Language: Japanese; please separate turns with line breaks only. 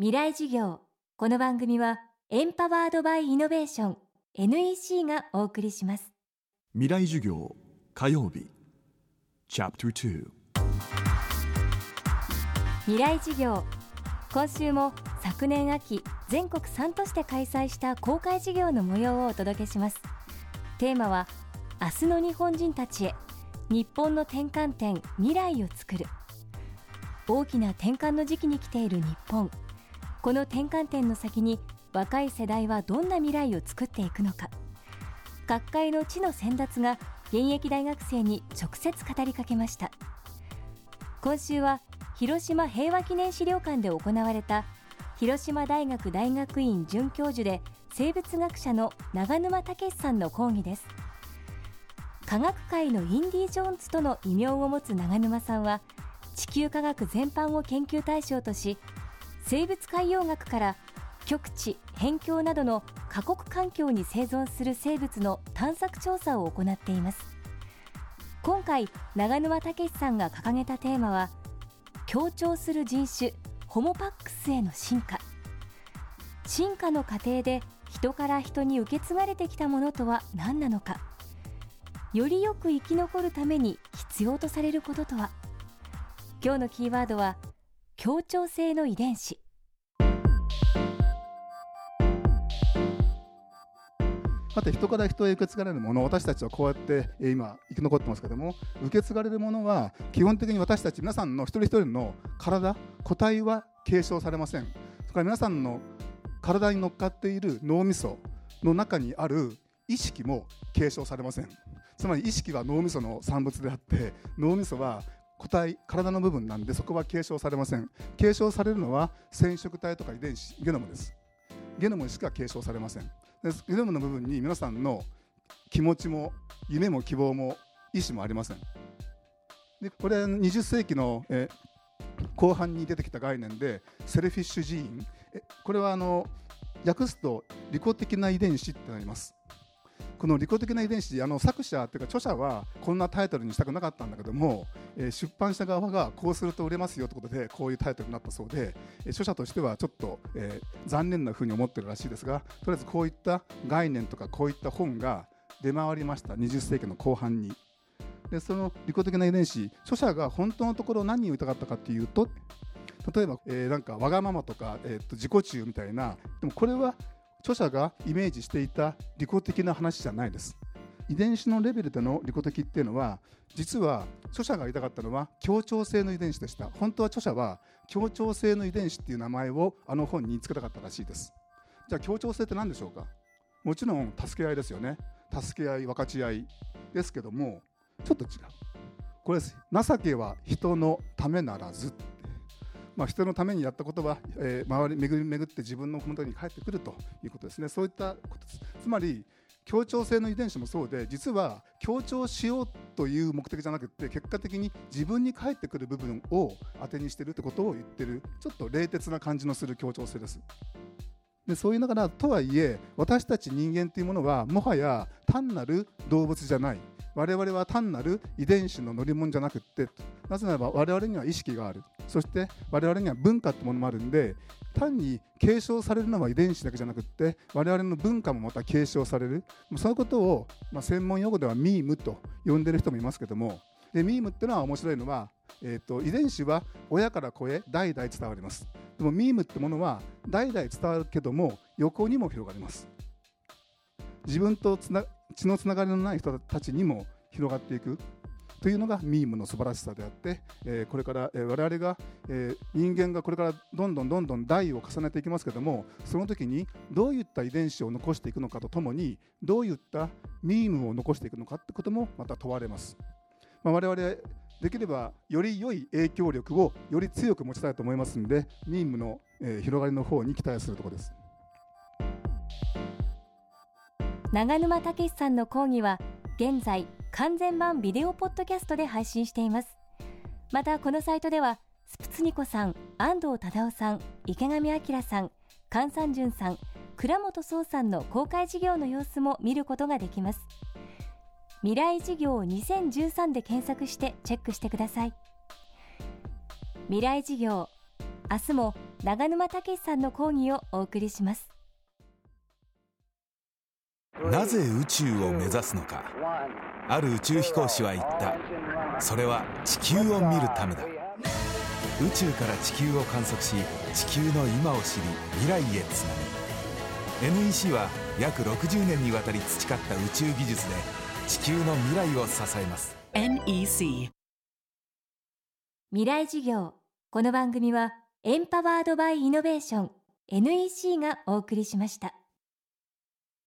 未来授業。この番組はエンパワードバイイノベーション NEC がお送りします。
未来授業火曜日。チャプター
未来授業。今週も昨年秋全国3都市で開催した公開授業の模様をお届けします。テーマは明日の日本人たちへ日本の転換点未来を作る。大きな転換の時期に来ている日本この転換点の先に若い世代はどんな未来を作っていくのか。各界の地の先達が現役大学生に直接語りかけました。今週は広島平和記念資料館で行われた広島大学大学院准教授で生物学者の長沼武さんの講義です。科学界のインディ・ジョーンズとの異名を持つ長沼さんは地球科学全般を研究対象とし生物海洋学から極地辺境などの過酷環境に生存する生物の探索調査を行っています。今回長沼武さんが掲げたテーマは強調する人種ホモパックスへの進化。進化の過程で人から人に受け継がれてきたものとは何なのか。よりよく生き残るために必要とされることとは。今日のキーワードは協調性の遺伝子。
さて人から人へ受け継がれるもの私たちはこうやって今生き残ってますけども受け継がれるものは基本的に私たち皆さんの一人一人の体個体は継承されません。それから皆さんの体に乗っかっている脳みその中にある意識も継承されません。つまり意識は脳みその産物であって脳みそは個体体の部分なんでそこは継承されません。継承されるのは染色体とか遺伝子ゲノムです。ゲノムしか継承されません。でゲノムの部分に皆さんの気持ちも夢も希望も意思もありません。でこれ20世紀の、え後半に出てきた概念でセルフィッシュジーン。えこれはあの訳すと利己的な遺伝子ってなります。この利己的な遺伝子あの作者というか著者はこんなタイトルにしたくなかったんだけども、えー、出版社側がこうすると売れますよということでこういうタイトルになったそうで、えー、著者としてはちょっと、えー、残念なふうに思ってるらしいですがとりあえずこういった概念とかこういった本が出回りました20世紀の後半に。でその利己的な遺伝子著者が本当のところ何を言いたかったかっていうと例えば、えー、なんかわがままとか、えー、と自己中みたいなでもこれは著者がイメージしていた利己的な話じゃないです。遺伝子のレベルでの利己的っていうのは実は著者が言いたかったのは協調性の遺伝子でした。本当は著者は協調性の遺伝子っていう名前をあの本につけたかったらしいです。じゃあ協調性って何でしょうか？もちろん助け合いですよね。助け合い分かち合いですけどもちょっと違う。これです情けは人のためならず。まあ、人のためにやったことは、えー、周り巡り巡って自分の元に返ってくるということですね。そういったことです。つまり協調性の遺伝子もそうで実は協調しようという目的じゃなくて結果的に自分に返ってくる部分を当てにしてるってことを言ってるちょっと冷徹な感じのする協調性です。でそういうながらとはいえ私たち人間というものはもはや単なる動物じゃない。我々は単なる遺伝子の乗り物じゃなくってなぜならば我々には意識がある。そして我々には文化ってものもあるんで単に継承されるのは遺伝子だけじゃなくって我々の文化もまた継承される。そういうことを、まあ、専門用語ではミームと呼んでる人もいますけどもでミームっていうのは面白いのは、えーと、遺伝子は親から子へ代々伝わります。でもミームってものは代々伝わるけども横にも広がります。自分とつな血のつながりのない人たちにも広がっていく。というのがミームの素晴らしさであって、えー、これから、えー、我々が、えー、人間がこれからどんどんどんどん代を重ねていきますけどもその時にどういった遺伝子を残していくのかとともにどういったミームを残していくのかってこともまた問われます、まあ、我々できればより良い影響力をより強く持ちたいと思いますのでミームの、えー、広がりの方に期待するところです。
長沼武さんの講義は現在完全版ビデオポッドキャストで配信しています。またこのサイトではスプツニコさん安藤忠雄さん池上彰さん菅三淳さん倉本壮さんの公開事業の様子も見ることができます。未来事業2013で検索してチェックしてください。未来事業明日も長沼武さんの講義をお送りします。
なぜ宇宙を目指すのか。ある宇宙飛行士は言った。それは地球を見るためだ。宇宙から地球を観測し地球の今を知り未来へつなぐ。NEC は約60年にわたり培った宇宙技術で地球の未来を支えます。
NEC
未来授業。この番組はエンパワードバイイノベーション NEC がお送りしました